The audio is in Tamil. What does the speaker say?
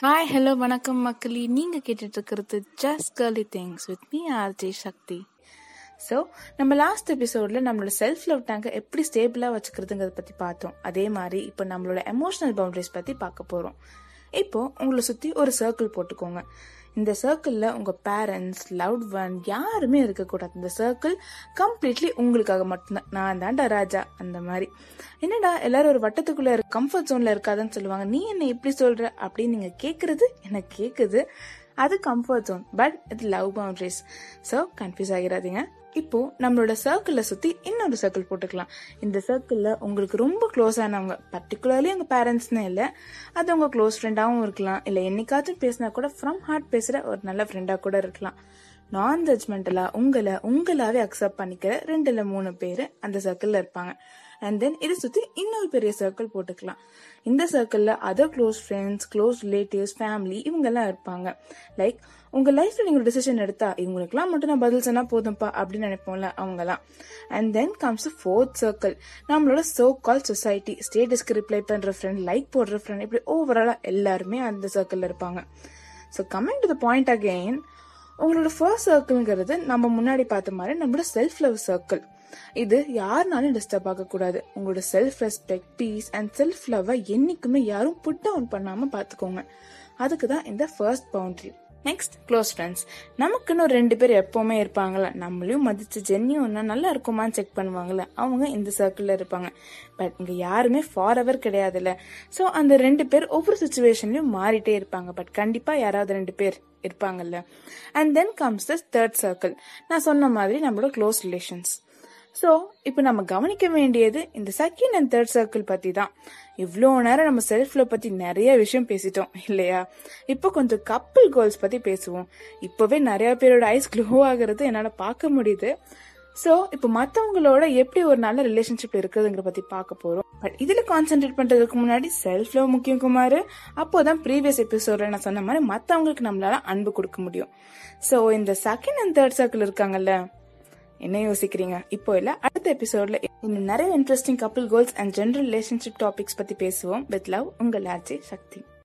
ஹாய் ஹலோ வணக்கம் மக்களி. நீங்கள் கேட்டுட்டு இருக்கிறது just girly things with me RJ Shakti so நம்ம லாஸ்ட் எபிசோடில் நம்மளோட செல்ஃப் லவ் டேங்கை எப்படி ஸ்டேபிளாக வச்சுக்கிறதுங்கிறத பற்றி பார்த்தோம். அதே மாதிரி இப்போ நம்மளோட எமோஷனல் பவுண்டரிஸ் பற்றி பார்க்க போகிறோம் இப்போ உங்களை சுற்றி ஒரு சர்க்கிள் போட்டுக்கோங்க. இந்த சர்க்கிளில் உங்கள் பேரண்ட்ஸ் லவ் ஒன் யாருமே இருக்கக்கூடாது. இந்த சர்க்கிள் கம்ப்ளீட்லி உங்களுக்காக மட்டும்தான் நான் தான்டா ராஜா அந்த மாதிரி. என்னடா எல்லாரும் ஒரு வட்டத்துக்குள்ள கம்ஃபர்ட் ஜோனில் இருக்காதுன்னு சொல்லுவாங்க. நீ என்ன எப்படி சொல்கிற அப்படின்னு நீங்கள் கேட்குறது எனக்கு கேட்குது அது கம்ஃபர்ட் ஜோன் பட் இது லவ் பவுண்டரிஸ் ஸோ கன்ஃபியூஸ் ஆகிடாதீங்க இப்போ நம்மளோட சர்க்கிளை சுத்தி இன்னொரு சர்க்கிள் போட்டுக்கலாம். இந்த சர்க்கிள்ல உங்களுக்கு ரொம்ப க்ளோஸ் ஆனவங்க பர்டிகுலர்லி உங்க பேரண்ட்ஸ்னு இல்லை அது உங்க க்ளோஸ் ஃப்ரெண்டாகவும் இருக்கலாம். இல்லை என்னைக்காச்சும் பேசினா கூட ஃப்ரம் ஹார்ட் பேசுற ஒரு நல்ல ஃப்ரெண்டா கூட இருக்கலாம். நான் ஜட்மெண்டலா உங்களை உங்களாவே அக்செப்ட் பண்ணிக்கிற ரெண்டு இல்லை மூணு பேர் அந்த சர்க்கிளில் இருப்பாங்க. அண்ட் தென் இதை சுத்தி இன்னொரு பெரிய சர்க்கிள் போட்டுக்கலாம். இந்த சர்க்கிள்ல other close friends close relatives family இவங்கெல்லாம் இருப்பாங்க. லைக் உங்க லைஃப்ல நீங்க ஒரு டிசிஷன் எடுத்தா இவங்களுக்குலாம் மட்டும் நான் பதில் சொன்னா போதும்ப்பா அப்படின்னு நினைப்போம்ல அவங்கலாம் and then comes fourth circle நம்மளோட சோ கால் சொசைட்டி ஸ்டேட்டஸ்க்கு ரிப்ளை பண்ற ஃப்ரெண்ட் லைக் போடுற ஃப்ரெண்ட் இப்படி ஓவராலா எல்லாருமே அந்த சர்க்கிள்ல இருப்பாங்க. So coming to the point again உங்களோட ஃபர்ஸ்ட் சர்க்கிள்ங்கிறது நம்ம முன்னாடி பார்த்த மாதிரி நம்மளோட செல்ஃப் லவ் சர்க்கிள் இது யாருனாலும் டிஸ்டர்ப் ஆக கூடாது. உங்களோட self respect peace and self லவ்வை என்னைக்குமே யாரும் புட் டவுன் பண்ணாம பாத்துக்கோங்க அதுக்கு தான் இந்த first boundary next close friends நமக்குன்னு ரெண்டு பேர் எப்போவுமே இருப்பாங்களே நம்மளையும் மதிச்சு ஜென்யூன்னா நல்லா இருக்குமான்னு செக் பண்ணுவாங்கள்ல அவங்க இந்த சர்க்கிளில் இருப்பாங்க. பட் இங்கே யாருமே ஃபார் அவர் கிடையாதுல்ல. ஸோ அந்த ரெண்டு பேர் ஒவ்வொரு சுச்சுவேஷன்லையும் மாறிட்டே இருப்பாங்க. பட் கண்டிப்பாக யாராவது ரெண்டு பேர் இருப்பாங்கல்ல. And then comes the third circle நான் சொன்ன மாதிரி நம்மளோட க்ளோஸ் ரிலேஷன்ஸ் ஸோ இப்போ நம்ம கவனிக்க வேண்டியது இந்த செகண்ட் அண்ட் தேர்ட் சர்க்கிள் பற்றி தான் இவ்வளோ நேரம் நம்ம செல்ஃப் லவ் நிறைய விஷயம் பேசிட்டோம் இல்லையா? இப்போ கொஞ்சம் கப்பிள் கோல்ஸ் பற்றி பேசுவோம். இப்போவே நிறைய பேரோட ஐஸ் க்ளோ ஆகுறது என்னால் பார்க்க முடியுது. ஸோ இப்போ மற்றவங்களோட எப்படி ஒரு நல்ல ரிலேஷன்ஷிப் இருக்குதுங்கிற பற்றி பார்க்க போகிறோம் பட் இதில் கான்சென்ட்ரேட் பண்ணுறதுக்கு முன்னாடி செல்ஃப் லவ் முக்கியம் குமார். அப்போதான் ப்ரீவியஸ் எபிசோடில் நான் சொன்ன மாதிரி மற்றவங்களுக்கு நம்மளால அன்பு கொடுக்க முடியும். ஸோ இந்த செகண்ட் அண்ட் தேர்ட் சர்க்கிள் இருக்காங்கல்ல என்ன யோசிக்கிறீங்க? இப்போ இல்ல அடுத்த எபிசோட்ல இன்னும் நிறைய interesting couple goals and general relationship topics பத்தி பேசுவோம். வித் லவ் உங்கள் ஆர்ஜி சக்தி